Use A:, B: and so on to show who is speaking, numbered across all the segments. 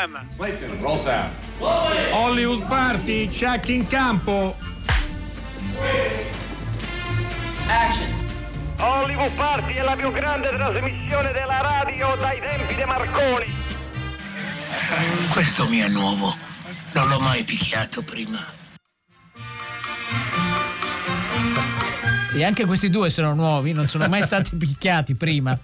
A: Clayton, roll sound.
B: Hollywood Party, check in campo.
C: Action. Hollywood Party è la più grande trasmissione della radio dai tempi di Marconi.
D: Questo mi è nuovo. Non l'ho mai picchiato prima.
E: E anche questi due sono nuovi, non sono mai stati picchiati prima.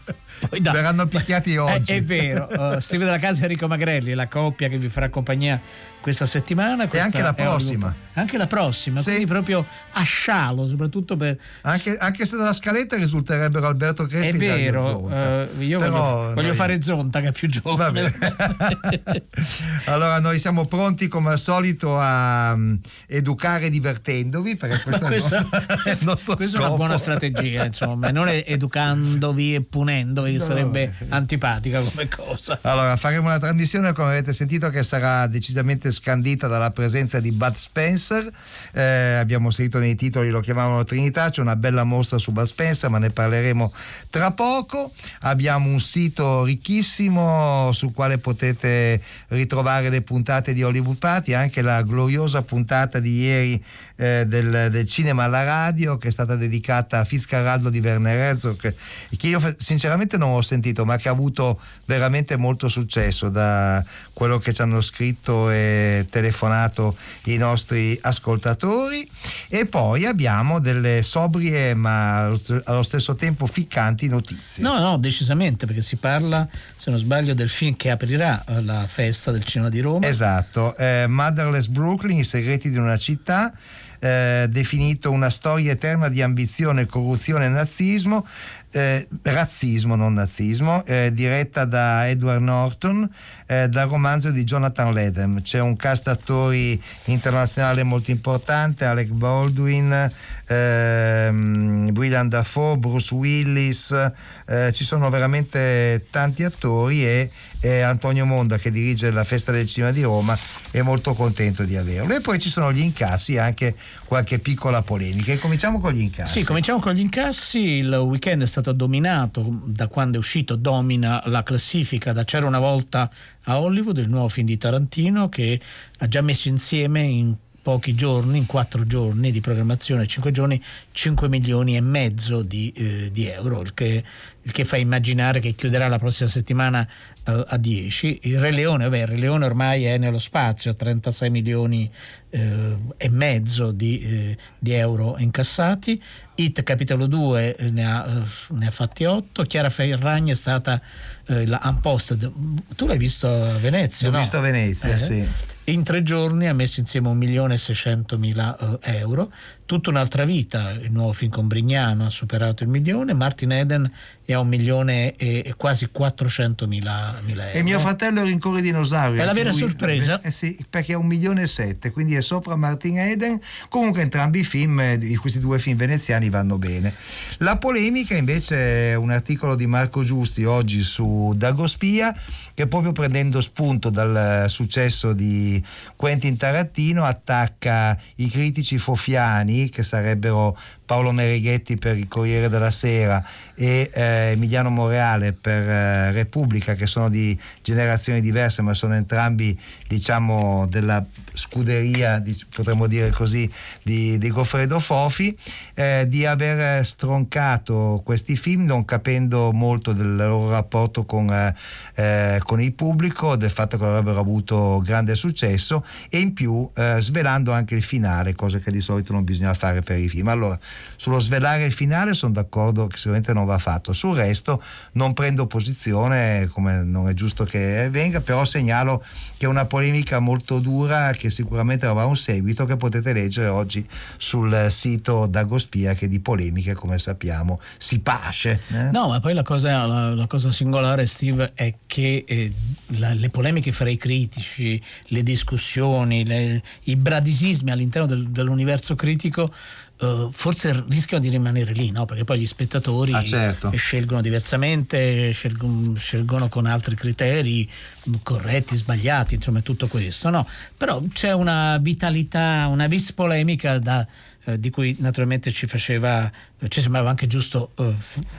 F: Poi da... Verranno picchiati
E: eh,
F: oggi.
E: È, è vero. Uh, Steve della Casa e Enrico Magrelli, la coppia che vi farà compagnia questa settimana.
F: e anche la prossima.
E: Anche la prossima, sì. quindi proprio a scialo, soprattutto per...
F: Anche, anche se dalla scaletta risulterebbero Alberto Crespi
E: È vero. Uh, io Però voglio, voglio noi... fare Zonta che è più giovane.
F: allora noi siamo pronti come al solito a um, educare divertendovi, perché questo, questa, è il nostro, è il nostro
E: Questa è una buona strategia, insomma, non educandovi e punendovi, che no. sarebbe antipatica come cosa.
F: Allora faremo una trasmissione, come avete sentito, che sarà decisamente scandita dalla presenza di Bud Spencer. Eh, abbiamo sentito nei titoli, lo chiamavano Trinità, c'è una bella mostra su Bud Spencer, ma ne parleremo tra poco. Abbiamo un sito ricchissimo sul quale potete ritrovare le puntate di Hollywood Party, anche la gloriosa puntata di ieri eh, del, del, cinema alla radio che è stata dedicata a Fitzcarraldo di Werner Herzog che io sinceramente non ho sentito ma che ha avuto veramente molto successo da quello che ci hanno scritto e telefonato i nostri ascoltatori. E poi abbiamo delle sobrie ma allo stesso tempo ficcanti notizie.
E: No no decisamente perché si parla se non sbaglio del film che aprirà eh, la festa del cinema di Roma.
F: Esatto eh, Motherless Brooklyn i segreti di una città eh, definito una storia eterna di ambizione, corruzione e nazismo, eh, razzismo, non nazismo, eh, diretta da Edward Norton, eh, dal romanzo di Jonathan Ledem. C'è un cast attori internazionale molto importante, Alec Baldwin, ehm, William Dafoe, Bruce Willis, eh, ci sono veramente tanti attori e eh, Antonio Monda che dirige la Festa del Cinema di Roma è molto contento di averlo. E poi ci sono gli incassi e anche qualche piccola polemica. E cominciamo con gli incassi.
E: Sì, cominciamo con gli incassi. Il weekend è stato dominato da quando è uscito, domina la classifica da C'era una volta a Hollywood, il nuovo film di Tarantino che ha già messo insieme in pochi giorni, in quattro giorni di programmazione, cinque giorni, 5 milioni e mezzo di, eh, di euro, il che, il che, fa immaginare che chiuderà la prossima settimana eh, a 10. Il Re Leone, vabbè, il Re Leone ormai è nello spazio, 36 milioni eh, e mezzo di, eh, di, euro incassati. It capitolo 2 eh, ne ha, eh, ne ha fatti 8. Chiara Ferragni è stata la Unposted. Tu l'hai visto a Venezia?
F: L'ho
E: no?
F: visto a Venezia, sì
E: in tre giorni ha messo insieme 1.600.000 eh, euro. Tutta un'altra vita, il nuovo film con Brignano ha superato il milione, Martin Eden è a un milione e quasi 400 mila, mila euro.
F: E mio fratello rincorre i dinosauri.
E: È la vera
F: lui,
E: sorpresa?
F: Eh sì, perché è un milione e sette, quindi è sopra Martin Eden. Comunque entrambi i film, eh, questi due film veneziani vanno bene. La polemica invece è un articolo di Marco Giusti oggi su Dagospia che proprio prendendo spunto dal successo di Quentin Tarantino attacca i critici fofiani che sarebbero Paolo Merighetti per il Corriere della Sera e eh, Emiliano Moreale per eh, Repubblica che sono di generazioni diverse ma sono entrambi diciamo della scuderia potremmo dire così di, di Goffredo Fofi eh, di aver stroncato questi film non capendo molto del loro rapporto con, eh, eh, con il pubblico del fatto che avrebbero avuto grande successo e in più eh, svelando anche il finale cosa che di solito non bisogna fare per i film. Allora sullo svelare il finale sono d'accordo che sicuramente non va fatto, sul resto non prendo posizione come non è giusto che venga, però segnalo che è una polemica molto dura che sicuramente avrà un seguito che potete leggere oggi sul sito Dagospia che di polemiche come sappiamo si pasce.
E: Eh? No, ma poi la cosa, la, la cosa, singolare Steve è che eh, la, le polemiche fra i critici, le discussioni, le, i bradisismi all'interno del, dell'universo critico Uh, forse rischiano di rimanere lì, no? perché poi gli spettatori
F: ah, certo.
E: scelgono diversamente, scelgono, scelgono, con altri criteri corretti, sbagliati, insomma tutto questo. No? Però c'è una vitalità, una vis polemica da, eh, di cui naturalmente ci faceva, eh, ci sembrava anche giusto eh,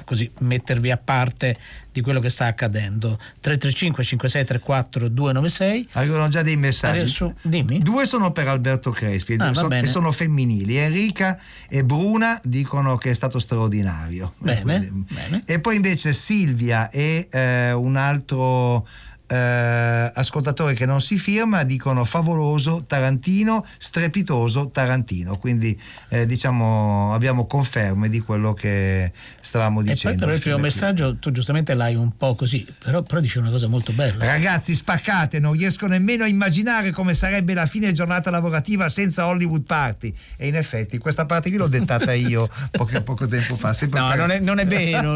E: così mettervi a parte di quello che sta accadendo. 335 5634 296.
G: Arrivano già dei messaggi.
E: Adesso, dimmi.
G: Due sono per Alberto Crespi
E: Ah,
G: sono, e sono femminili. Enrica e Bruna dicono che è stato straordinario.
E: Bene,
G: Eh, quindi-
E: bene.
G: E poi invece Silvia e eh, un altro eh, ascoltatore che non si firma dicono favoloso Tarantino, strepitoso Tarantino. Quindi eh, diciamo abbiamo conferme di quello che stavamo
E: E poi
G: dicendo.
E: però il primo messaggio tu giustamente l'hai un po' così, però, però dice una cosa molto bella.
G: Ragazzi, spaccate, non riesco nemmeno a immaginare come sarebbe la fine giornata lavorativa senza Hollywood Party. E in effetti questa parte qui l'ho dettata io poco, poco tempo fa.
E: No,
G: per-
E: non è, non è vero,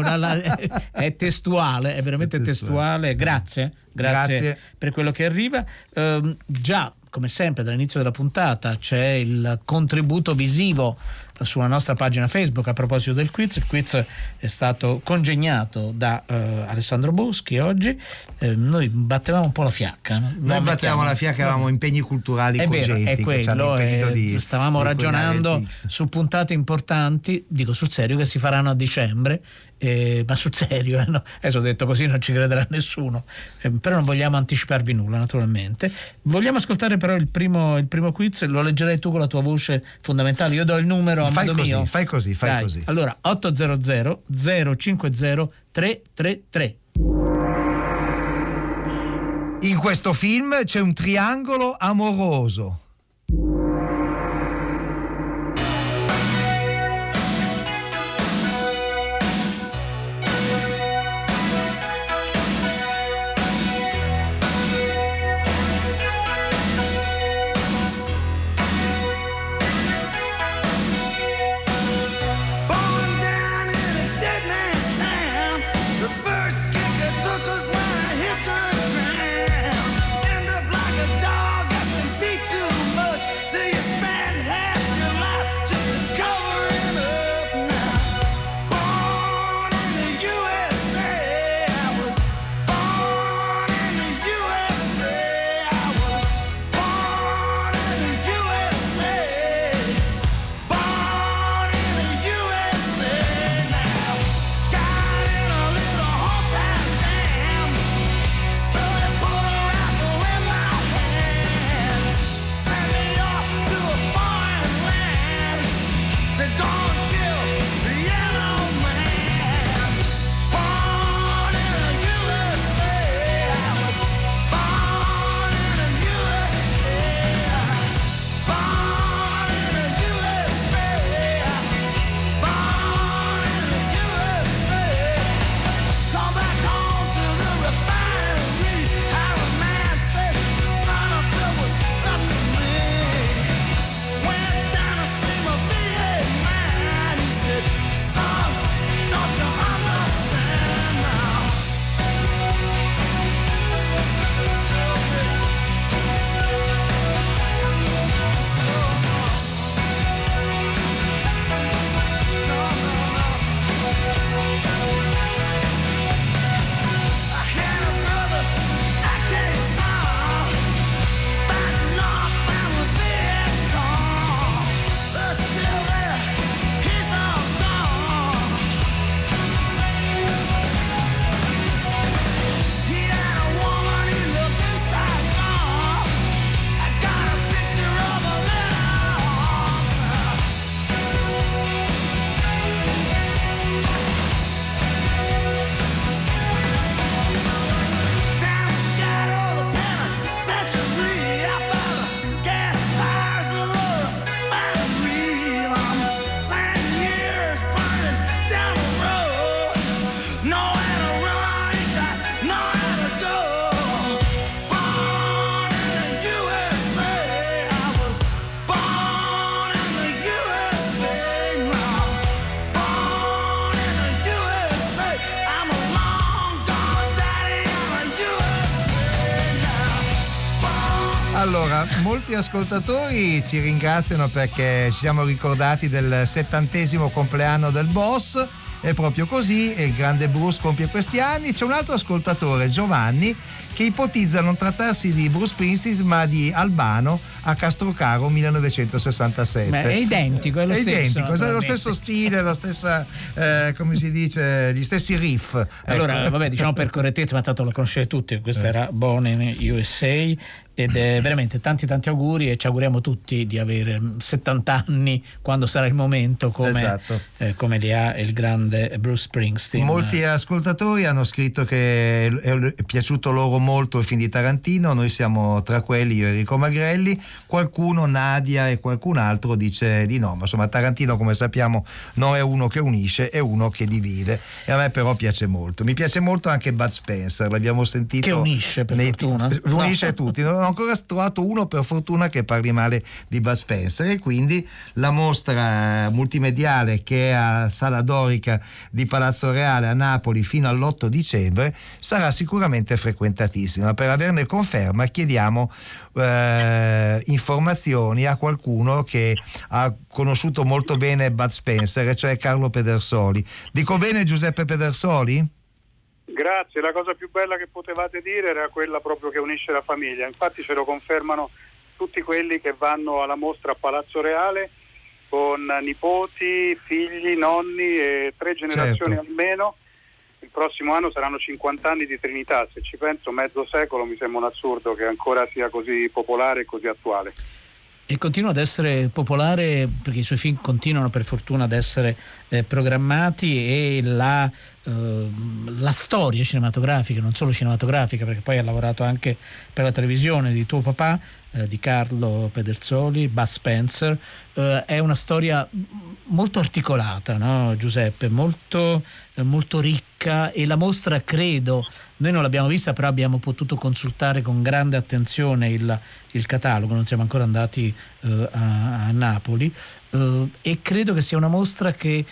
E: è testuale, è veramente
G: È testuale.
E: testuale. Grazie, grazie,
G: Grazie.
E: per quello che arriva. Ehm, già, come sempre, dall'inizio della puntata c'è il contributo visivo sulla nostra pagina Facebook a proposito del quiz. Il quiz è stato congegnato da eh, Alessandro Boschi oggi. Eh, noi battevamo un po' la fiacca. no?
G: Noi
E: mettiamo-
G: la fiacca, avevamo impegni culturali
E: è vero,
G: cogenti
E: è
G: ci hanno
E: quello,
G: impedito
E: eh,
G: di
E: stavamo
G: di
E: ragionando su puntate importanti, dico sul serio, che si faranno a dicembre, eh, ma sul serio, eh, no? adesso ho detto così non ci crederà nessuno, Eh, però non vogliamo anticiparvi nulla naturalmente. Vogliamo ascoltare però il primo, il primo quiz, lo leggerai tu con la tua voce fondamentale, io do il numero a
G: Fai
E: modo
G: così,
E: mio.
G: fai così, fai
E: Dai,
G: così.
E: Allora, 800 050 333.
G: In questo film c'è un triangolo amoroso. Molti ascoltatori ci ringraziano perché ci siamo ricordati del settantesimo compleanno del boss
F: È proprio così, il grande Bruce compie questi anni. C'è un altro ascoltatore, Giovanni, che ipotizza non trattarsi di Bruce Springsteen ma di Albano a Castrocaro 1967.
E: Ma è identico, è lo
F: È
E: stesso,
F: identico, è lo stesso stile, la stessa, eh, come si dice, gli stessi riff.
E: Allora,
F: Ecco.
E: vabbè, diciamo per correttezza, ma tanto lo conoscete tutti, questo
F: Eh.
E: era Born in USA ed è veramente tanti tanti auguri e ci auguriamo tutti di avere mm, 70 anni quando sarà il momento come,
F: Esatto.
E: eh, come li ha il grande Bruce Springsteen.
F: Molti ascoltatori hanno scritto che è piaciuto loro molto il film di Tarantino, noi siamo tra quelli, io e Enrico Magrelli, qualcuno, Nadia e qualcun altro dice di no, ma insomma Tarantino come sappiamo non è uno che unisce, è uno che divide e a me però piace molto. Mi piace molto anche Bud Spencer, l'abbiamo sentito.
E: Che unisce, per fortuna.
F: Unisce
E: No.
F: tutti, non ho ancora trovato uno per fortuna che parli male di Bud Spencer e quindi la mostra multimediale che è a Sala Dorica di Palazzo Reale a Napoli fino all'8 dicembre sarà sicuramente frequentatissima. Per averne conferma chiediamo eh, informazioni a qualcuno che ha conosciuto molto bene Bud Spencer, e cioè Carlo Pedersoli. Dico bene Giuseppe Pedersoli?
H: Grazie, la cosa più bella che potevate dire era quella proprio che unisce la famiglia, infatti ce lo confermano tutti quelli che vanno alla mostra a Palazzo Reale con nipoti, figli, nonni e tre generazioni
F: Certo.
H: almeno. Il prossimo anno saranno 50 anni di Trinità, se ci penso mezzo secolo mi sembra un assurdo che ancora sia così popolare e così attuale.
E: E continua ad essere popolare perché i suoi film continuano per fortuna ad essere eh, programmati e la, eh, la storia cinematografica, non solo cinematografica, perché poi ha lavorato anche per la televisione di tuo papà, eh, di Carlo Pedersoli, Bud Spencer, eh, è una storia molto articolata, no, Giuseppe, molto, eh, molto ricca e la mostra credo, noi non l'abbiamo vista però abbiamo potuto consultare con grande attenzione il, il catalogo, non siamo ancora andati eh, a, a Napoli eh, e credo che sia una mostra che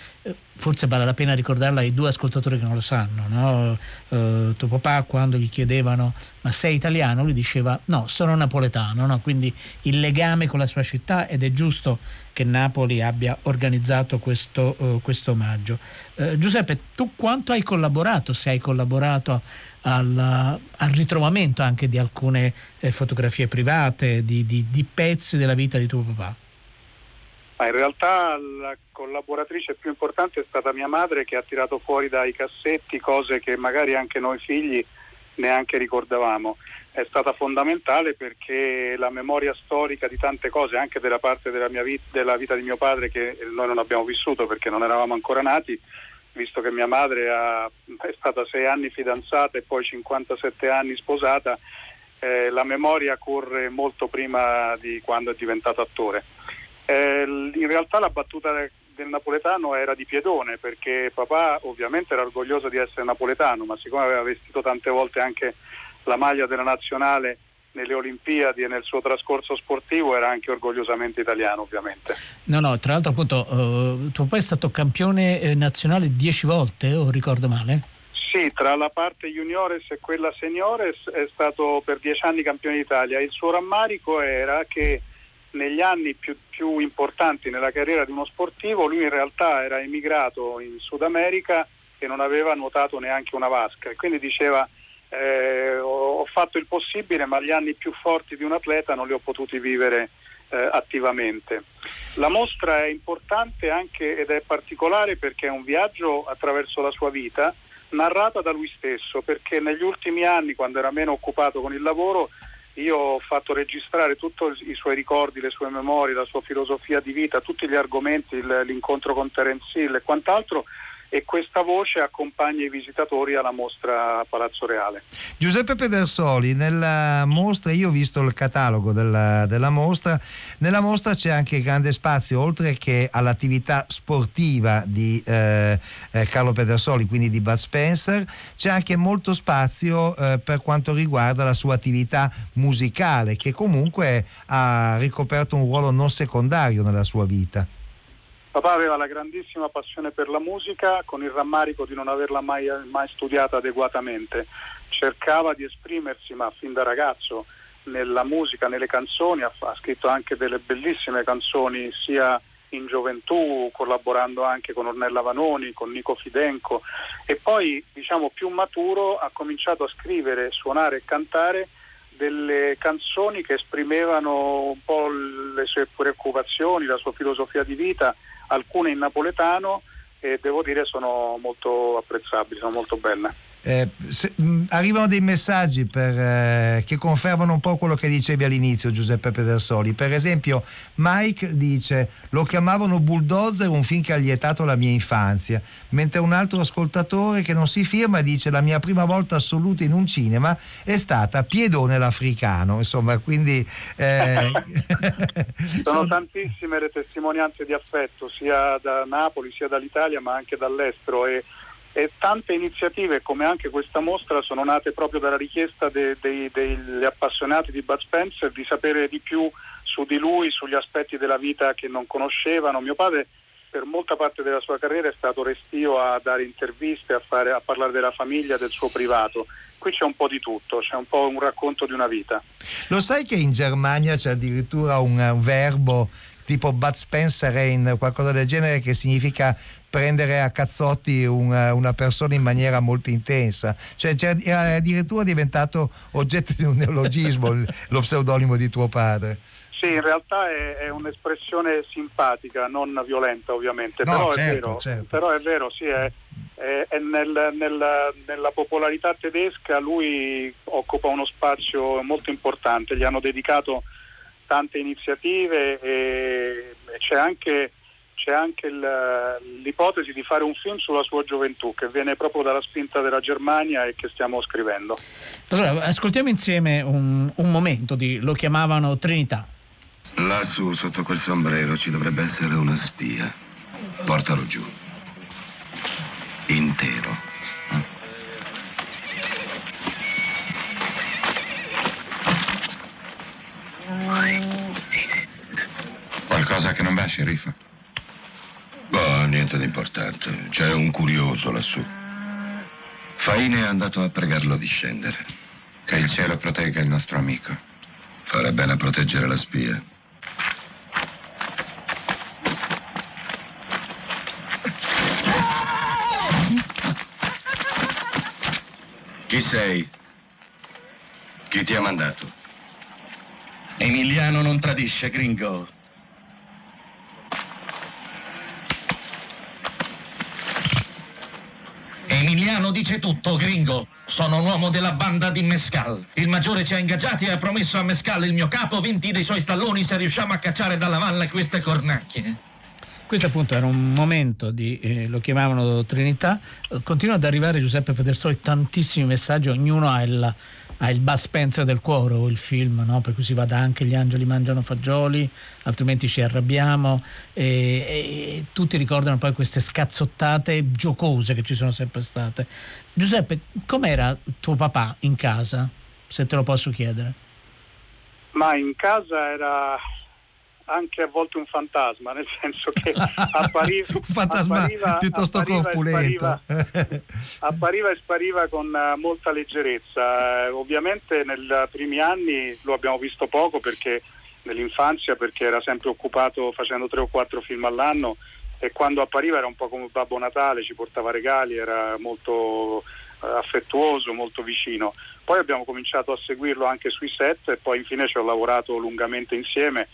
E: forse vale la pena ricordarla ai due ascoltatori che non lo sanno. No? Eh, tuo papà quando gli chiedevano ma sei italiano? Lui diceva no, sono napoletano, no? quindi il legame con la sua città ed è giusto che Napoli abbia organizzato questo, eh, questo omaggio. Eh, Giuseppe, tu quanto hai collaborato, se hai collaborato al, al ritrovamento anche di alcune eh, fotografie private, di, di- di pezzi della vita di tuo papà?
H: Ma in realtà la collaboratrice più importante è stata mia madre che ha tirato fuori dai cassetti cose che magari anche noi figli neanche ricordavamo. È stata fondamentale perché la memoria storica di tante cose, anche della parte della, vita, della vita di mio padre che noi non abbiamo vissuto perché non eravamo ancora nati, visto che mia madre è stata sei anni fidanzata e poi 57 anni sposata, eh, la memoria corre molto prima di quando è diventato attore. Eh, in realtà la battuta de- del napoletano era di Piedone perché papà ovviamente era orgoglioso di essere napoletano, ma siccome aveva vestito tante volte anche la maglia della nazionale nelle Olimpiadi e nel suo trascorso sportivo era anche orgogliosamente italiano ovviamente.
E: No, no, tra l'altro appunto eh, tuo papà è stato campione eh, nazionale dieci volte, o ricordo male?
H: Sì, tra la parte juniores e quella seniores è stato per dieci anni campione d'Italia. Il suo rammarico era che negli anni più, più importanti nella carriera di uno sportivo lui in realtà era emigrato in Sud America e non aveva nuotato neanche una vasca quindi diceva eh, ho, ho fatto il possibile ma gli anni più forti di un atleta non li ho potuti vivere eh, attivamente. La mostra è importante anche ed è particolare perché è un viaggio attraverso la sua vita narrata da lui stesso, perché negli ultimi anni, quando era meno occupato con il lavoro, io ho fatto registrare tutti i suoi ricordi, le sue memorie, la sua filosofia di vita, tutti gli argomenti, l'incontro con Terence Hill e quant'altro, e questa voce accompagna i visitatori alla mostra Palazzo Reale.
F: Giuseppe Pedersoli, nella mostra, io ho visto il catalogo della, della mostra, nella mostra c'è anche grande spazio, oltre che all'attività sportiva di eh, eh, Carlo Pedersoli, quindi di Bud Spencer, c'è anche molto spazio eh, per quanto riguarda la sua attività musicale, che comunque ha ricoperto un ruolo non secondario nella sua vita.
H: Papà aveva la grandissima passione per la musica, con il rammarico di non averla mai, mai studiata adeguatamente. Cercava di esprimersi, ma fin da ragazzo, nella musica, nelle canzoni, ha, ha scritto anche delle bellissime canzoni sia in gioventù, collaborando anche con Ornella Vanoni, con Nico Fidenco e poi diciamo più maturo ha cominciato a scrivere, suonare e cantare delle canzoni che esprimevano un po' le sue preoccupazioni, la sua filosofia di vita, alcune in napoletano e devo dire sono molto apprezzabili, sono molto belle.
F: Eh, se, mh, arrivano dei messaggi per, eh, che confermano un po' quello che dicevi all'inizio Giuseppe Pedersoli. Per esempio Mike dice lo chiamavano bulldozer un film che ha lietato la mia infanzia, mentre un altro ascoltatore che non si firma dice la mia prima volta assoluta in un cinema è stata Piedone l'Africano. Insomma, quindi... Eh,
H: Sono tantissime le testimonianze di affetto sia da Napoli sia dall'Italia ma anche dall'estero e e tante iniziative come anche questa mostra sono nate proprio dalla richiesta de, de, degli appassionati di Bud Spencer di sapere di più su di lui, sugli aspetti della vita che non conoscevano. Mio padre per molta parte della sua carriera è stato restio a dare interviste, a, fare, a parlare della famiglia, del suo privato. Qui c'è un po' di tutto, c'è un po' un racconto di una vita.
F: Lo sai che in Germania c'è addirittura un, verbo tipo Bud Spencer in qualcosa del genere che significa prendere a cazzotti una, una persona in maniera molto intensa. Cioè, cioè, è addirittura diventato oggetto di un neologismo lo pseudonimo di tuo padre.
H: Sì, in realtà è, è un'espressione simpatica, non violenta ovviamente,
F: no,
H: però,
F: certo,
H: è vero,
F: certo.
H: però, è vero, sì, è, è nel, nel, nella popolarità tedesca lui occupa uno spazio molto importante, gli hanno dedicato tante iniziative e c'è anche c'è anche il, l'ipotesi di fare un film sulla sua gioventù che viene proprio dalla spinta della Germania e che stiamo scrivendo.
E: Allora, ascoltiamo insieme un, un momento di Lo chiamavano Trinità.
I: Lassù, sotto quel sombrero, ci dovrebbe essere una spia. Portalo giù. Intero.
J: Qualcosa che non va, sceriffo?
I: Boh, niente di importante. C'è un curioso lassù. Faine è andato a pregarlo di scendere.
J: Che il cielo protegga il nostro amico.
I: Fare bene a proteggere la spia. Chi sei? Chi ti ha mandato?
K: Emiliano non tradisce, gringo. Emiliano dice tutto, gringo. Sono un uomo della banda di Mescal. Il maggiore ci ha ingaggiati e ha promesso a Mescal, il mio capo, 20 dei suoi stalloni se riusciamo a cacciare dalla valle queste cornacchie.
E: Questo appunto era un momento di, eh, lo chiamavano Trinità, continuano ad arrivare Giuseppe Pedersoli tantissimi messaggi, ognuno ha il, ha il Bud Spencer del cuore o il film, no? per cui si va da anche gli angeli mangiano fagioli, altrimenti ci arrabbiamo e, e tutti ricordano poi queste scazzottate giocose che ci sono sempre state. Giuseppe, com'era tuo papà in casa, se te lo posso chiedere?
H: Ma in casa era anche a volte un fantasma, nel senso che appariva,
F: un fantasma
H: appariva-
F: piuttosto
H: appariva e
F: corpulento.
H: spariva- appariva e spariva con eh, molta leggerezza. Eh, ovviamente nei primi anni lo abbiamo visto poco perché nell'infanzia perché era sempre occupato facendo tre o quattro film all'anno e quando appariva era un po' come Babbo Natale, ci portava regali, era molto eh, affettuoso, molto vicino. Poi abbiamo cominciato a seguirlo anche sui set e poi infine ci ho lavorato lungamente insieme.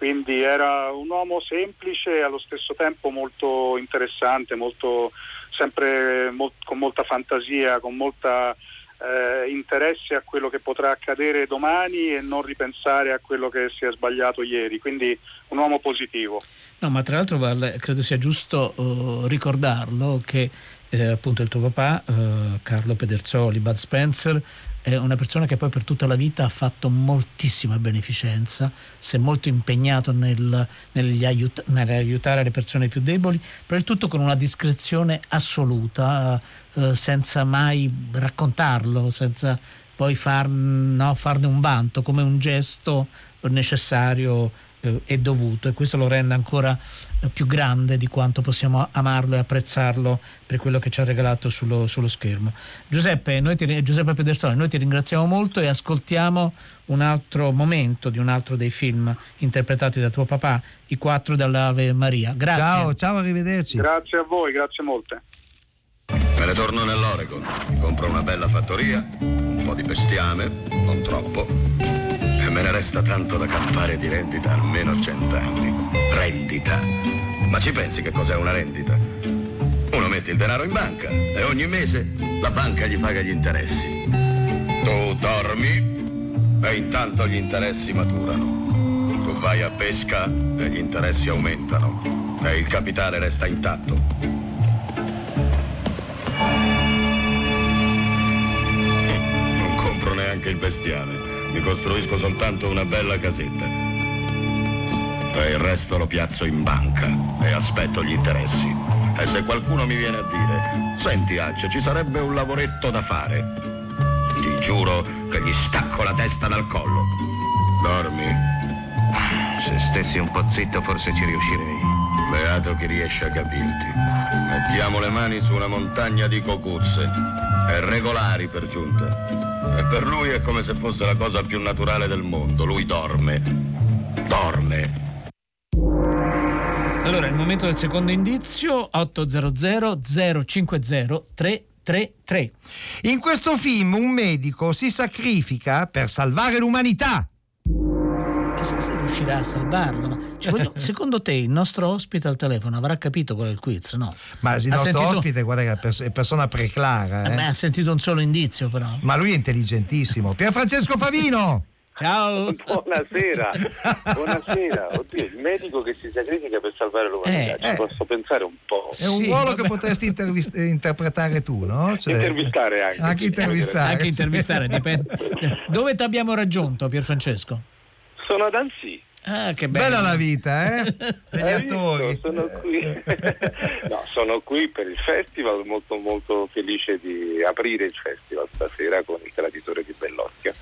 H: Quindi era un uomo semplice e allo stesso tempo molto interessante, molto, sempre mol- con molta fantasia, con molta eh, interesse a quello che potrà accadere domani e non ripensare a quello che si è sbagliato ieri. Quindi un uomo positivo.
E: No, ma tra l'altro Val, credo sia giusto eh, ricordarlo che eh, appunto il tuo papà, eh, Carlo Pederzoli, Bud Spencer, è una persona che poi per tutta la vita ha fatto moltissima beneficenza, si è molto impegnato nel, aiut- nell'aiutare le persone più deboli, però il tutto con una discrezione assoluta, eh, senza mai raccontarlo, senza poi far- no, farne un vanto, come un gesto necessario eh, è dovuto e questo lo rende ancora eh, più grande di quanto possiamo amarlo e apprezzarlo per quello che ci ha regalato sullo, sullo schermo. Giuseppe, noi ti, Giuseppe Pedersone, noi ti ringraziamo molto e ascoltiamo un altro momento di un altro dei film interpretati da tuo papà, I quattro dell'Ave Maria. Grazie.
F: Ciao, ciao, arrivederci.
H: Grazie a voi, grazie molte.
I: Me ne torno nell'Oregon, mi compro una bella fattoria, un po' di bestiame, non troppo, me ne resta tanto da campare di rendita almeno cent'anni. Rendita. Ma ci pensi che cos'è una rendita? Uno mette il denaro in banca e ogni mese la banca gli paga gli interessi. Tu dormi e intanto gli interessi maturano. Tu vai a pesca e gli interessi aumentano e il capitale resta intatto. Non compro neanche il bestiame, mi costruisco soltanto una bella casetta. E il resto lo piazzo in banca e aspetto gli interessi. E se qualcuno mi viene a dire, senti Accio, ci sarebbe un lavoretto da fare, gli giuro che gli stacco la testa dal collo. Dormi?
J: Se stessi un po' zitto forse ci riuscirei.
I: Beato chi riesce a capirti. Mettiamo le mani su una montagna di cocuzze. E regolari per giunta. E per lui è come se fosse la cosa più naturale del mondo. Lui dorme. Dorme.
E: Allora, il momento del secondo indizio, 800 050 333.
F: In questo film un medico si sacrifica per salvare l'umanità.
E: Chissà se riuscirà a salvarlo. voglio- secondo te il nostro ospite al telefono avrà capito qual è il quiz? No.
F: Ma il
E: Ha
F: nostro
E: sentito-
F: ospite, guarda che è pers- è persona preclara.
E: Eh
F: eh.
E: beh, ha sentito un solo indizio però.
F: Ma lui è intelligentissimo. Pierfrancesco Favino!
E: Ciao!
L: Buonasera, buonasera. Oddio, il medico che si sacrifica per salvare l'umanità,
F: Eh,
L: ci
F: eh.
L: posso pensare un po'.
F: È un ruolo che potresti intervist- interpretare tu, no? Cioè-
L: Intervistare anche.
F: Anche intervistare.
E: Anche
F: sì.
E: intervistare, dipende. Dove ti abbiamo raggiunto, Pierfrancesco?
L: Sono ad Annecy.
E: Ah, che bello.
F: Bella la vita, eh?
L: Visto?
F: attori.
L: Sono qui. no, sono qui per il festival, molto molto felice di aprire il festival stasera con il traditore di Bellocchio.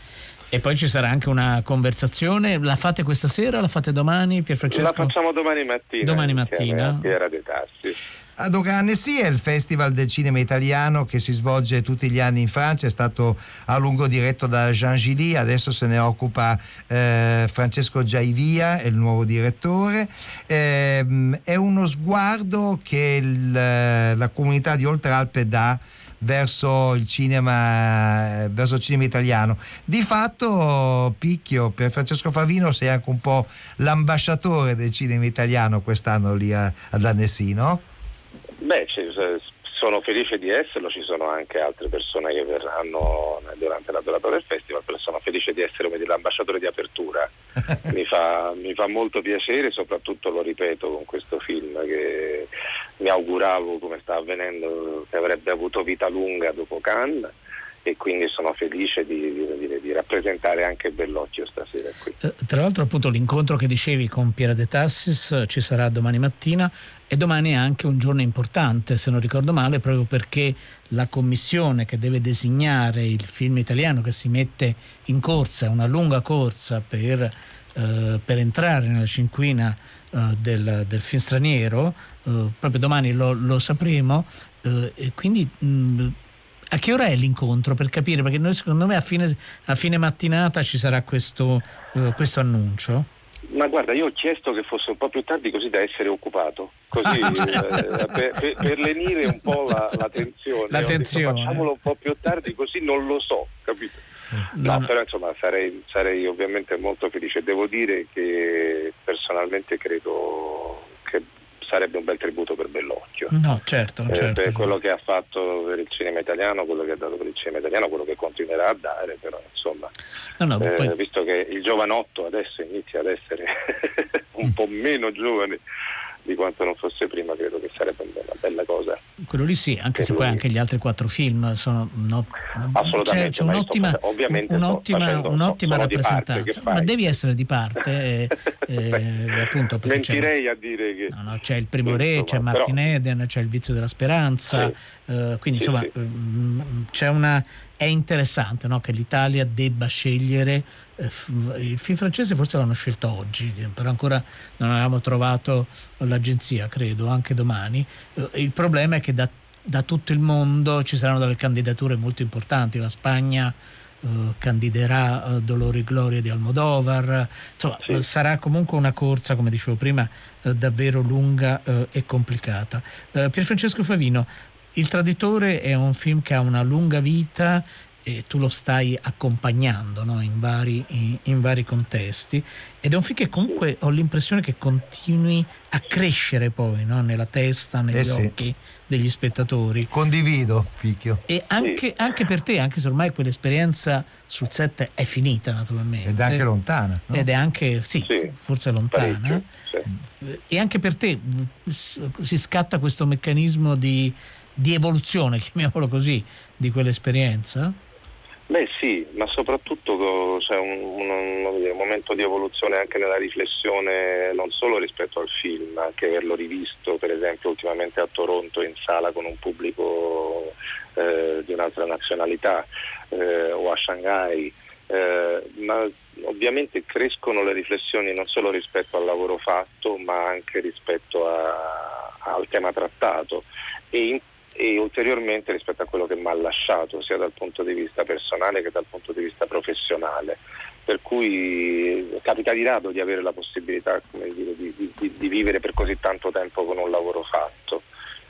E: E poi ci sarà anche una conversazione. La fate questa sera? La fate domani, Pierfrancesco?
L: La facciamo domani mattina.
E: Domani mattina.
L: a Piera De Tassi.
F: Ad Annecy è il festival del cinema italiano che si svolge tutti gli anni in Francia, è stato a lungo diretto da Jean Gilly, adesso se ne occupa eh, Francesco Giaivia, è il nuovo direttore. Ehm, è uno sguardo che il- la comunità di Oltralpe dà verso il cinema eh, verso il cinema italiano di fatto Picchio per Francesco Favino sei anche un po' l'ambasciatore del cinema italiano quest'anno lì a- ad Annecy no?
L: Beh, sono felice di esserlo, ci sono anche altre persone che verranno durante la durata del festival, però sono felice di essere dire, l'ambasciatore di apertura. mi, fa, mi fa molto piacere, soprattutto lo ripeto con questo film che mi auguravo, come sta avvenendo, che avrebbe avuto vita lunga dopo Cannes e quindi sono felice di, di- di- rappresentare anche Bellocchio stasera qui.
E: Eh, Tra l'altro appunto l'incontro che dicevi con Piera De Tassis eh, ci sarà domani mattina e domani è anche un giorno importante se non ricordo male proprio perché la commissione che deve designare il film italiano che si mette in corsa, una lunga corsa per, eh, per entrare nella cinquina eh, del, del film straniero, eh, proprio domani lo, lo sapremo eh, e quindi mh, a che ora è l'incontro per capire? Perché noi secondo me a fine, a fine mattinata ci sarà questo, eh, questo annuncio.
L: Ma guarda, io ho chiesto che fosse un po' più tardi così da essere occupato, così eh, per, per- per lenire un po' la, la tensione.
E: La
L: Ho detto,
E: tensione.
L: facciamolo un po' più tardi così non lo so, capito? No,
E: No, no.
L: però insomma sarei, sarei ovviamente molto felice. Devo dire che personalmente credo sarebbe un bel tributo per Bellocchio.
E: No, certo,
L: Eh,
E: certo.
L: per quello che ha fatto per il cinema italiano, quello che ha dato per il cinema italiano, quello che continuerà a dare, però insomma,
E: No, no,
L: eh,
E: poi-
L: visto che il giovanotto adesso inizia ad essere un po' meno giovane di quanto non fosse prima, credo che sarebbe una bella cosa.
E: quello lì sì, anche
L: che
E: se poi
L: lui-
E: anche gli altri quattro film sono no,
L: Assolutamente,
E: c'è, c'è un'ottima,
L: sto-
E: un'ottima,
L: facendo-
E: un'ottima
L: sono parte,
E: rappresentanza,
L: che
E: ma devi essere di parte, eh, eh, appunto
L: Mentirei a dire che
E: no, no, c'è il primo re,
L: Insomma,
E: c'è Martin
L: però-
E: Eden, c'è il vizio della speranza,
L: Sì.
E: eh, quindi
L: Sì,
E: insomma
L: sì.
E: mm, c'è una, è interessante no, che l'Italia debba scegliere eh, il film francese forse l'hanno scelto oggi, però ancora non avevamo trovato l'agenzia, credo, anche domani. Eh, Il problema è che da, da tutto il mondo ci saranno delle candidature molto importanti. La Spagna eh, candiderà eh, Dolore e Gloria di Almodovar, insomma eh, sarà comunque una corsa, come dicevo prima, eh, davvero lunga e complicata. Eh, Pierfrancesco Favino, Il Traditore è un film che ha una lunga vita e tu lo stai accompagnando no? in, vari, in- in vari contesti ed è un film che comunque ho l'impressione che continui a crescere poi no? nella testa, negli
F: Eh sì.
E: occhi degli spettatori.
F: Condivido, Picchio.
E: E anche, anche per te, anche se ormai quell'esperienza sul set è finita naturalmente.
F: Ed è anche lontana. no?
E: Ed è anche, sì, forse lontana.
L: Sì.
E: E anche per te s- si scatta questo meccanismo di, di evoluzione, chiamiamolo così, di quell'esperienza?
L: Beh sì, ma soprattutto c'è un, un- un momento di evoluzione anche nella riflessione non solo rispetto al film, anche averlo rivisto per esempio ultimamente a Toronto in sala con un pubblico eh, di un'altra nazionalità eh, o a Shanghai. eh, ma ovviamente crescono le riflessioni non solo rispetto al lavoro fatto ma anche rispetto a- al tema trattato e in- e ulteriormente rispetto a quello che mi ha lasciato sia dal punto di vista personale che dal punto di vista professionale. Per cui eh, capita di rado di avere la possibilità dire, di, di- di- vivere per così tanto tempo con un lavoro fatto.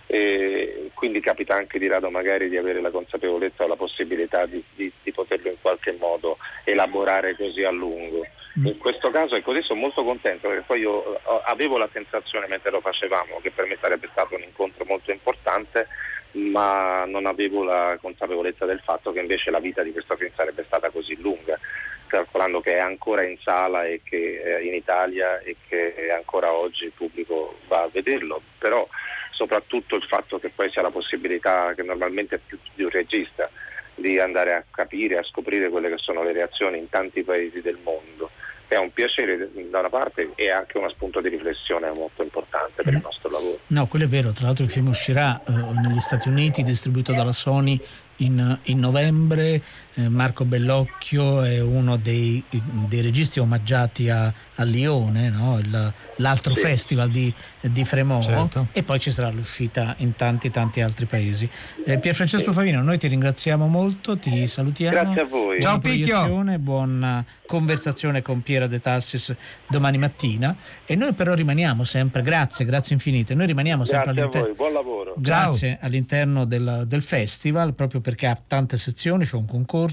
L: E quindi capita anche di rado magari di avere la consapevolezza o la possibilità di, di- di poterlo in qualche modo elaborare così a lungo. In questo caso ecco, adesso sono molto contento perché poi io eh, avevo la sensazione mentre lo facevamo che per me sarebbe stato un incontro molto importante ma non avevo la consapevolezza del fatto che invece la vita di questo film sarebbe stata così lunga, calcolando che è ancora in sala e che è in Italia e che ancora oggi il pubblico va a vederlo, però soprattutto il fatto che poi sia la possibilità che normalmente è più di un regista di andare a capire, a scoprire quelle che sono le reazioni in tanti paesi del mondo. È un piacere da una parte e anche uno spunto di riflessione molto importante per il nostro lavoro.
E: No, quello è vero, tra l'altro il film uscirà eh, negli Stati Uniti, distribuito dalla Sony in, in novembre. Eh, Marco Bellocchio è uno dei, dei registi omaggiati a, a Lione, no? Il- l'altro
F: Sì.
E: festival di, di Fremont,
F: Certo.
E: e poi ci sarà l'uscita in tanti tanti altri paesi. Eh, Pierfrancesco Favino, noi ti ringraziamo molto, ti salutiamo.
L: Grazie a voi.
E: Buona
F: Ciao, Picchio.
E: Buona conversazione con Piera De Tassis domani mattina. E noi però rimaniamo sempre, grazie, grazie infinite, noi rimaniamo sempre
L: Grazie a
E: all'interno.
L: voi, buon lavoro.
E: Grazie all'interno del, del festival, proprio perché ha tante sezioni, c'è un concorso,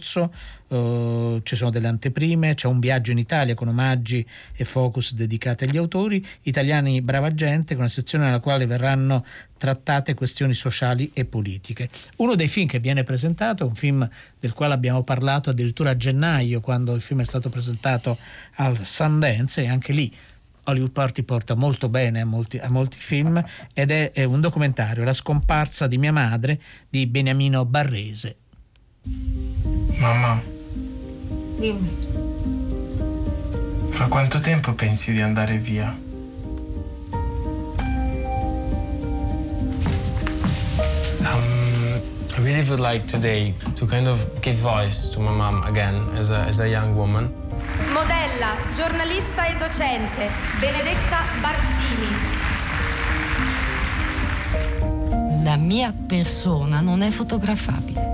E: eh, ci sono delle anteprime, c'è un viaggio in Italia con omaggi e focus dedicati agli autori, Italiani Brava Gente, con una sezione nella quale verranno trattate questioni sociali e politiche. Uno dei film che viene presentato è un film del quale abbiamo parlato addirittura a gennaio, quando il film è stato presentato al Sundance, e anche lì Hollywood Party porta molto bene a molti, a molti film ed è, è un documentario, La scomparsa di mia madre di Beniamino Barrese.
M: Mamma,
N: Dimmi.
M: fra quanto tempo pensi di andare via? Um, I really would like today to kind of give voice to my mom again as a, as a young woman.
O: Modella, giornalista e docente, Benedetta Barzini.
N: La mia persona non è fotografabile.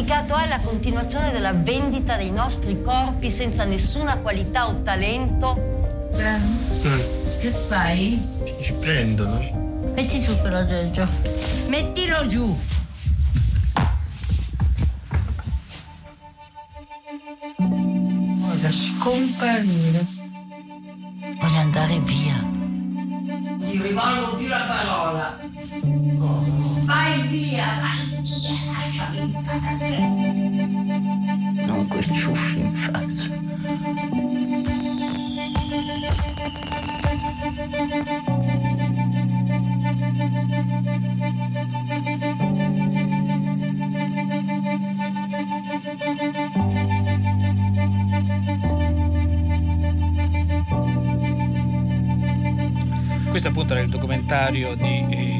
N: Significato ha la continuazione della vendita dei nostri corpi senza nessuna qualità o talento? Che fai?
M: Ci prendono.
N: Metti giù quello Giorgio. Mettilo giù. Voglio scomparire. Voglio andare via.
P: Ti rivolgo più la parola.
N: Non quel ciuffo in faccia.
E: Questo appunto era il documentario di,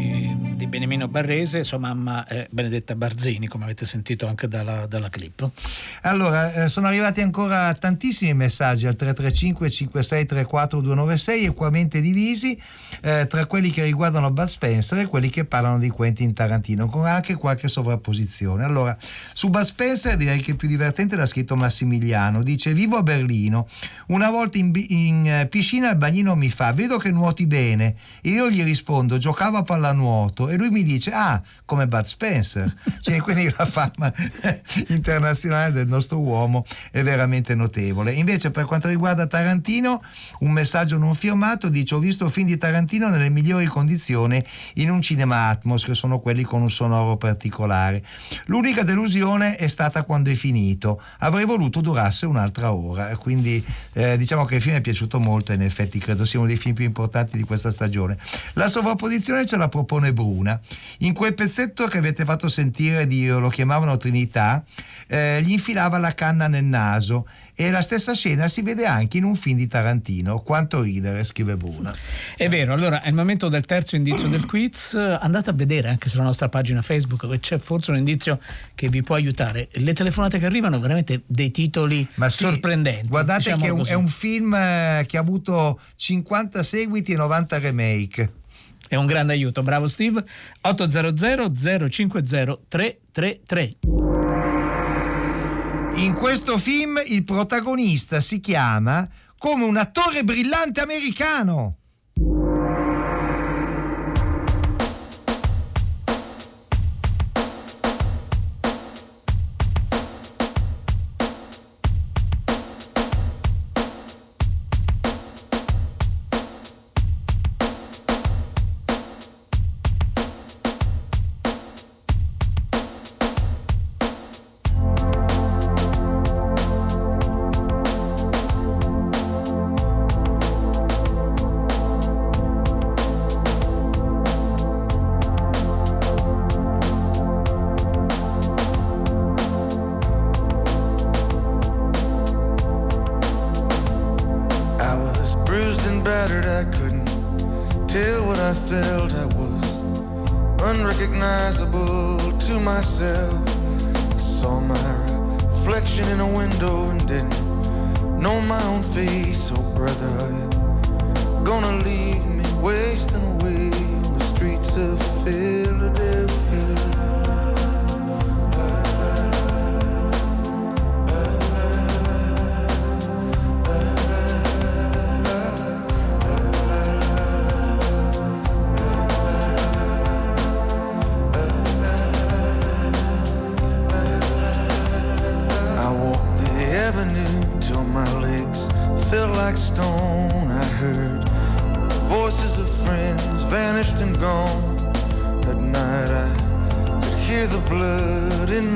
E: eh, di Beniamino Barrese, sua mamma è Benedetta Barzini, come avete sentito anche dalla, dalla clip.
F: Allora, eh, sono arrivati ancora tantissimi messaggi al 335 5634 296 equamente divisi eh, tra quelli che riguardano Bud Spencer e quelli che parlano di Quentin Tarantino, con anche qualche sovrapposizione. Allora, su Bud Spencer direi che più divertente l'ha scritto Massimiliano, dice vivo a Berlino, una volta in, in, eh, piscina il bagnino mi fa, vedo che nuoti bene, e io gli rispondo, giocavo a pallanuoto e lui mi dice, ah, come Bud Spencer. Cioè, quindi la fama internazionale del nostro uomo è veramente notevole. Invece per quanto riguarda Tarantino, un messaggio non firmato dice, ho visto film di Tarantino nelle migliori condizioni in un cinema Atmos, che sono quelli con un sonoro particolare. L'unica delusione è stata quando è finito, avrei voluto durasse un'altra ora, quindi eh, diciamo che il film è piaciuto molto e in effetti credo sia uno dei film più importanti di questa stagione. La sovrapposizione ce la propone Bruna. In quel pezzetto che avete fatto sentire di lo chiamavano Trinità, eh, gli infilava la canna nel naso e la stessa scena si vede anche in un film di Tarantino. Quanto ridere, scrive Bruna.
E: È vero, allora è il momento del terzo indizio del quiz. Andate a vedere anche sulla nostra pagina Facebook che c'è forse un indizio che vi può aiutare. Le telefonate che arrivano veramente dei titoli
F: Ma sì,
E: sorprendenti.
F: Guardate
E: diciamo
F: che è un, è un film eh, che ha avuto 50 seguiti e 90 remake.
E: È un grande aiuto, bravo Steve. 800 050 333.
F: In questo film il protagonista si chiama come un attore brillante americano.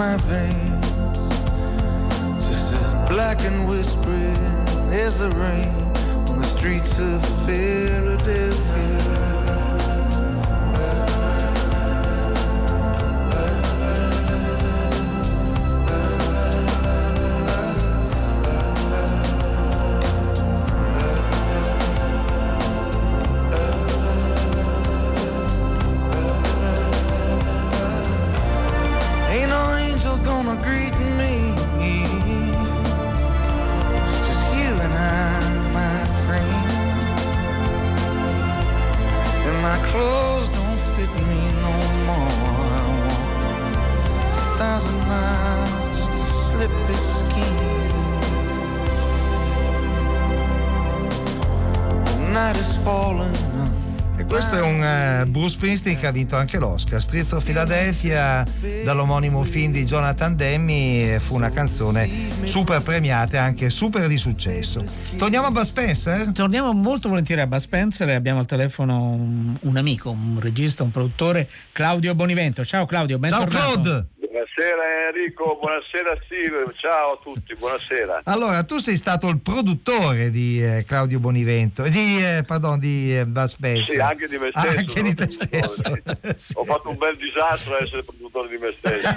A: My veins, just as black and whispering as the rain on the streets of Philadelphia.
F: Springsteen che ha vinto anche l'Oscar. Strizzo Philadelphia dall'omonimo film di Jonathan Demme fu una canzone super premiata e anche super di successo. Torniamo a Bud Spencer?
E: Torniamo molto volentieri a Bud Spencer e abbiamo al telefono un, un amico, un regista, un produttore, Claudio Bonivento. Ciao Claudio,
F: Ciao
E: bentornato.
F: Claude!
Q: Buonasera Enrico, buonasera Steve, ciao a tutti, buonasera.
F: Allora, tu sei stato il produttore di eh, Claudio Bonivento, di, eh, pardon, di eh, Bud Spencer.
Q: Sì, anche di me stesso.
F: Anche di te stesso.
Q: Ho fatto un bel disastro a essere produttore di me stesso.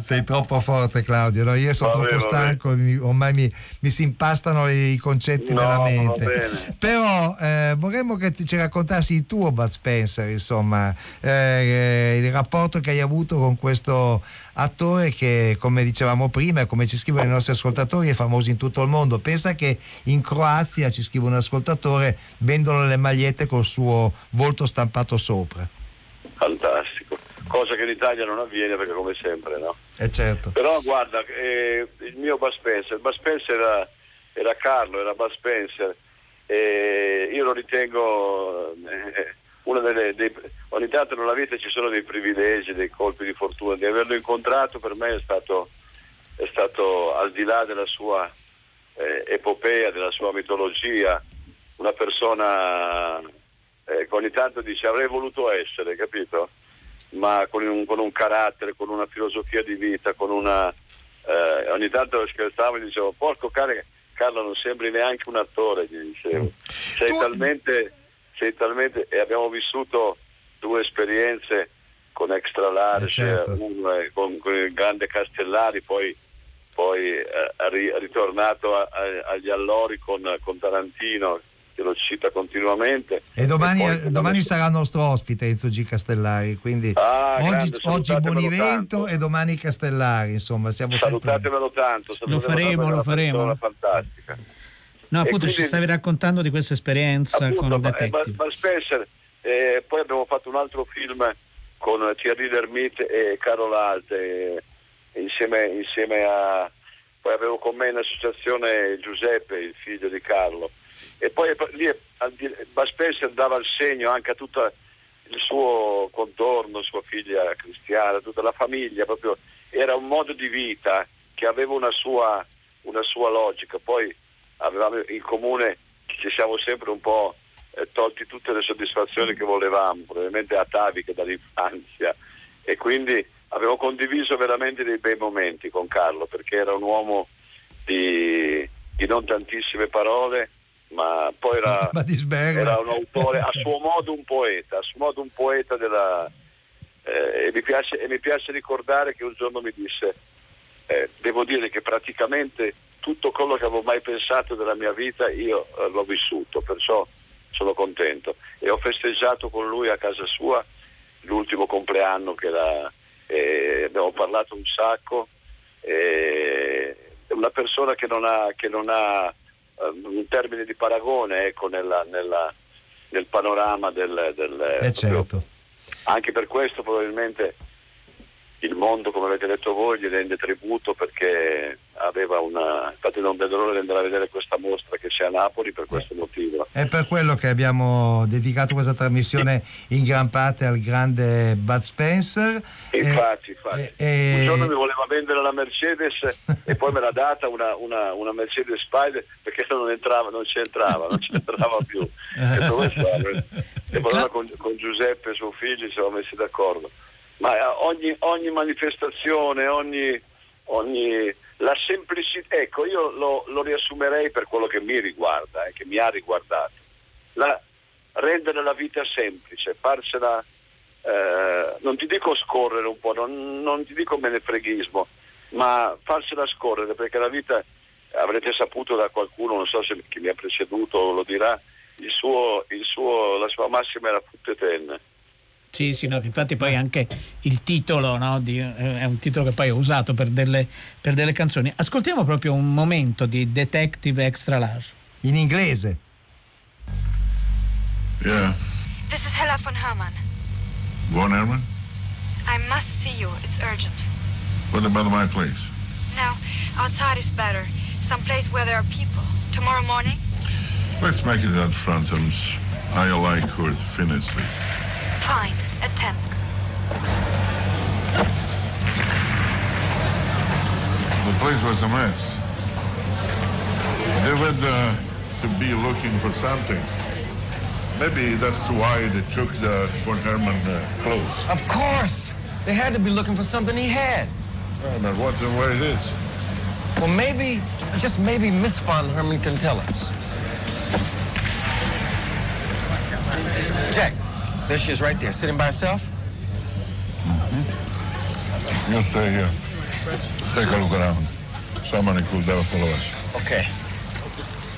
F: Sei troppo forte Claudio, no? io sono
Q: Vabbè,
F: troppo stanco, mi- ormai mi, mi si impastano i concetti
Q: No,
F: nella mente. Però eh, vorremmo che ci raccontassi il tuo Bud Spencer, insomma, eh, eh, il rapporto che hai avuto con questo attore che, come dicevamo prima come ci scrivono i nostri ascoltatori, è famoso in tutto il mondo. Pensa che in Croazia, ci scrive un ascoltatore, vendono le magliette col suo volto stampato sopra.
Q: Fantastico, cosa che in Italia non avviene perché come sempre, no?
F: Eh certo.
Q: Però guarda, eh, il mio Bud Spencer, Bud Spencer era, era Carlo, era Bud Spencer, e io lo ritengo eh, delle, dei, ogni tanto nella vita ci sono dei privilegi, dei colpi di fortuna, di averlo incontrato per me è stato, è stato al di là della sua eh, epopea, della sua mitologia, una persona eh, che ogni tanto dice avrei voluto essere, capito? Ma con un, con un carattere, con una filosofia di vita, con una... eh, ogni tanto scherzavo e dicevo, porco cane, Carlo non sembri neanche un attore, gli dicevo. Sei talmente, sei talmente... E abbiamo vissuto due esperienze con Extra Large,
F: Eh, certo.
Q: uno è con, con il grande Castellari, poi, poi eh, ritornato a- a- agli allori con, con Tarantino, che lo cita continuamente.
F: E domani,
Q: poi,
F: eh, domani sarà nostro ospite Enzo G. Castellari, quindi
Q: Ah,
F: oggi,
Q: grande,
F: oggi Bonivento
Q: tanto.
F: e domani Castellari, insomma, siamo sempre...
Q: Salutatemelo tanto.
E: Lo faremo, lo faremo.
Q: Fantastica.
E: No, appunto ci
Q: quindi-
E: stavi raccontando di questa esperienza
Q: Appunto,
E: con
Q: eh,
E: Detective.
Q: ma Spencer, eh, poi abbiamo fatto un altro film con Thierry Lhermitte e Carol Alte, eh, insieme, insieme a... Poi avevo con me in associazione Giuseppe, il figlio di Carlo. E poi lì Bud Spencer dava il segno anche a tutto il suo contorno, sua figlia Cristiana, tutta la famiglia, proprio era un modo di vita che aveva una sua, una sua logica. Poi avevamo in comune ci siamo sempre un po' eh, tolti tutte le soddisfazioni che volevamo, probabilmente ataviche dall'infanzia. E quindi avevo condiviso veramente dei bei momenti con Carlo perché era un uomo di, di non tantissime parole ma poi era,
F: Ma
Q: era un autore, a suo modo un poeta, a suo modo un poeta della... eh, e, mi piace, e mi piace ricordare che un giorno mi disse, eh, devo dire che praticamente tutto quello che avevo mai pensato della mia vita io eh, l'ho vissuto, perciò sono contento. E ho festeggiato con lui a casa sua l'ultimo compleanno che era, eh, abbiamo parlato un sacco. eh, una persona che non ha, che non ha eh, un termine di paragone ecco, nella- nella- nel panorama del, del-
F: Eh certo.
Q: anche per questo probabilmente il mondo, come avete detto voi, gli rende tributo perché aveva una. Infatti non vedo l'ora di andare a vedere questa mostra che c'è a Napoli per questo motivo.
F: È per quello che abbiamo dedicato questa trasmissione in gran parte al grande Bud Spencer.
Q: Infatti, infatti.
F: eh,
Q: Un giorno mi voleva vendere la Mercedes e poi me l'ha data una, una- una Mercedes Spider perché non entrava, non c'entrava, non c'entrava più. E? E poi allora con, con Giuseppe, suo figlio, ci siamo messi d'accordo. Ma eh, ogni, ogni manifestazione, ogni, ogni la semplicità, ecco, io lo, lo riassumerei per quello che mi riguarda, eh, che mi ha riguardato. La, rendere la vita semplice, farsela, eh, non ti dico scorrere un po', non, non ti dico menefreghismo, ma farsela scorrere perché la vita, avrete saputo da qualcuno, non so se chi mi ha preceduto lo dirà, il suo, il suo, la sua massima era Putte Ten.
E: Sì, sì, no, infatti poi anche il titolo no, di- eh, è un titolo che poi ho usato per delle, per delle canzoni. Ascoltiamo proprio un momento di Detective Extra Large.
F: In inglese.
R: Yeah.
S: This is Hella von Hermann.
R: Von Herman?
S: I must see you. It's urgent.
R: What about my place?
S: No, outside is better. Some place where there are people. Tomorrow morning?
R: Let's make it at Frampton's. I like her finishly.
S: Fine. At 10.
R: The place was a mess. They were uh, to be looking for something. Maybe that's why they took the von Herman uh, clothes.
T: Of course.
M: They had to be looking for something he had.
R: Well, but what, where it is?
M: Well, maybe, just maybe Miss Von Herman can tell us. Jack, there she is right there, sitting by herself.
R: You stay here. Take a look around. Somebody could have follow us.
M: Okay.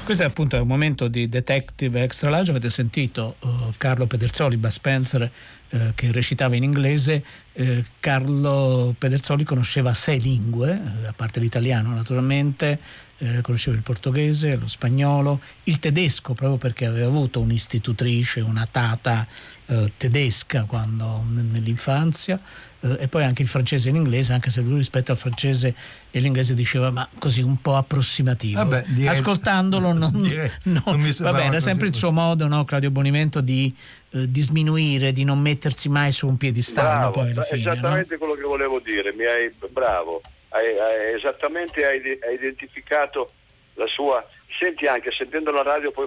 E: Questo è appunto un momento di Detective Extra Large, avete sentito uh, Carlo Pedersoli, Bud Spencer eh, che recitava in inglese. Eh, Carlo Pedersoli conosceva sei lingue, a parte l'italiano naturalmente, eh, conosceva il portoghese, lo spagnolo, il tedesco proprio perché aveva avuto un'istitutrice, una tata eh, tedesca quando, nell'infanzia eh, e poi anche il francese e l'inglese, anche se lui rispetto al francese e l'inglese diceva ma così un po' approssimativo.
F: Vabbè, direi-
E: Ascoltandolo non,
F: direi-
E: no,
F: non mi
E: era
F: così-
E: sempre il suo modo, no, Claudio Bonimento, di, eh, di sminuire, di non mettersi mai su un piedistallo
Q: Bravo,
E: poi alla fine. no?
Q: esattamente quello che volevo dire, mi hai, bravo, esattamente hai identificato la sua... Senti anche, sentendo la radio poi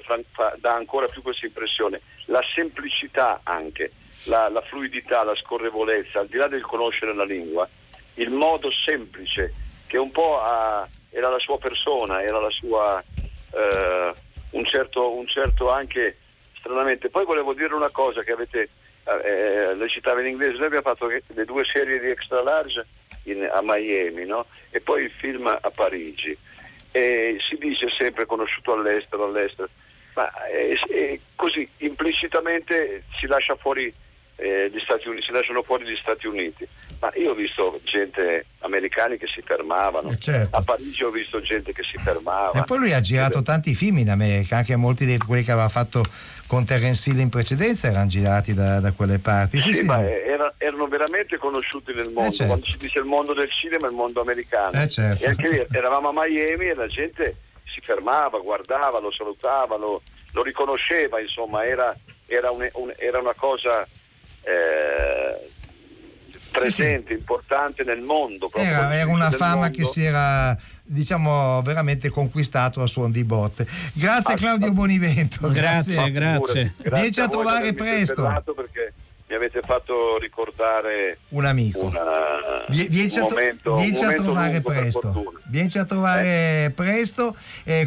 Q: dà ancora più questa impressione, la semplicità anche, la, la fluidità, la scorrevolezza, al di là del conoscere la lingua, il modo semplice che un po' ha- era la sua persona, era la sua... eh, un, certo, un certo anche stranamente. Poi volevo dire una cosa che avete, eh, le citava in inglese, noi abbiamo fatto le due serie di Extra Large in- a Miami no? e poi il film a Parigi. E si dice sempre conosciuto all'estero, all'estero, ma eh, eh, così implicitamente si lascia fuori eh, gli Stati Uniti, si lasciano fuori gli Stati Uniti. Ma io ho visto gente americani che si fermavano,
F: Eh, certo.
Q: a Parigi ho visto gente che si fermava.
F: E poi lui ha girato tanti film in America, anche molti di quelli che aveva fatto con Terence Hill in precedenza erano girati da, da quelle parti. Sì,
Q: Sì,
F: sì.
Q: ma era- erano veramente conosciuti nel mondo.
F: certo.
Q: Quando si dice il mondo del cinema, il mondo americano.
F: Eh, certo.
Q: E anche lì eravamo a Miami e la gente si fermava, guardava, lo salutava, lo, lo riconosceva, insomma, era, era un- un- era una cosa eh, presente, importante nel mondo.
F: Era, era una fama
Q: mondo.
F: che si era diciamo veramente conquistato a suon di botte. Grazie Claudio Bonivento.
E: Grazie, grazie.
F: Vieni a
Q: voi
F: trovare presto.
Q: Perché mi avete fatto ricordare
F: Un amico.
Q: una,
F: Vie- Vienci
Q: un
F: a, to-
Q: momento, un
F: vienci a
Q: momento
F: trovare
Q: per
F: presto. Vienci a trovare presto.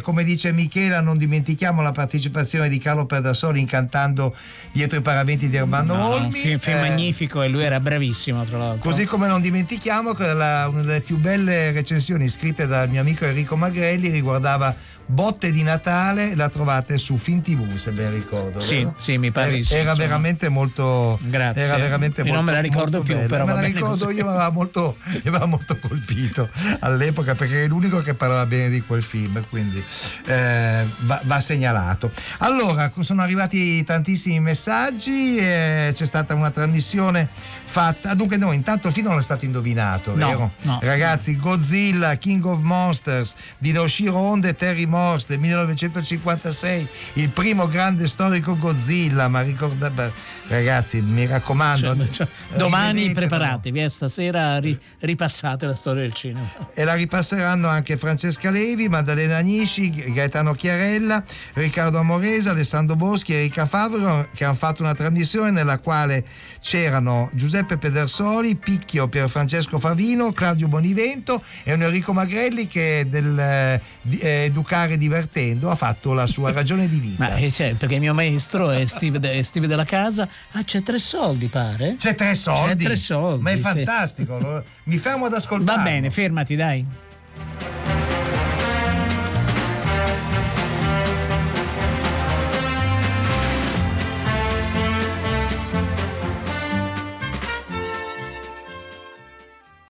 F: Come dice Michela, non dimentichiamo la partecipazione di Carlo Pedersoli incantando dietro i paraventi di Armando
E: No, no,
F: Olmi.
E: un film, film
F: Eh,
E: magnifico e lui era bravissimo tra l'altro.
F: Così come non dimentichiamo che la- una delle più belle recensioni scritte dal mio amico Enrico Magrelli riguardava Botte di Natale, la trovate su Fin TV se ben ricordo.
E: Sì,
F: vero?
E: sì, mi pare
F: Era,
E: sì,
F: era veramente molto.
E: Grazie.
F: Era veramente molto,
E: non me la ricordo più,
F: bella.
E: però
F: Me la ricordo
E: così.
F: io, mi aveva molto, mi aveva molto colpito all'epoca perché è l'unico che parlava bene di quel film, quindi eh, va, va segnalato. Allora, sono arrivati tantissimi messaggi, eh, c'è stata una trasmissione fatta. Dunque, no, intanto il film non è stato indovinato,
E: No,
F: vero?
E: no.
F: Ragazzi, Godzilla, King of Monsters di Noshiro Honda e Terry Morse del 1956, il primo grande storico Godzilla, ma ricorda, beh, ragazzi, mi raccomando.
E: Cioè, cioè, domani
F: rivedetelo.
E: preparatevi, eh, stasera ri- ripassate la storia del cinema.
F: E la ripasseranno anche Francesca Levi, Maddalena Agnisci, Gaetano Chiarella, Riccardo Amoresa, Alessandro Boschi e Erika Favro che hanno fatto una trasmissione nella quale c'erano Giuseppe Pedersoli, Picchio per Francesco Favino, Claudio Bonivento e un Enrico Magrelli che del eh, di- giocare divertendo ha fatto la sua eh, ragione di vita.
E: Ma certo, perché il mio maestro è Steve, è Steve, della casa. Ah, c'è tre soldi, pare.
F: C'è tre soldi.
E: C'è tre soldi.
F: Ma è
E: sì.
F: fantastico. Mi fermo ad ascoltare.
E: Va bene, fermati, dai.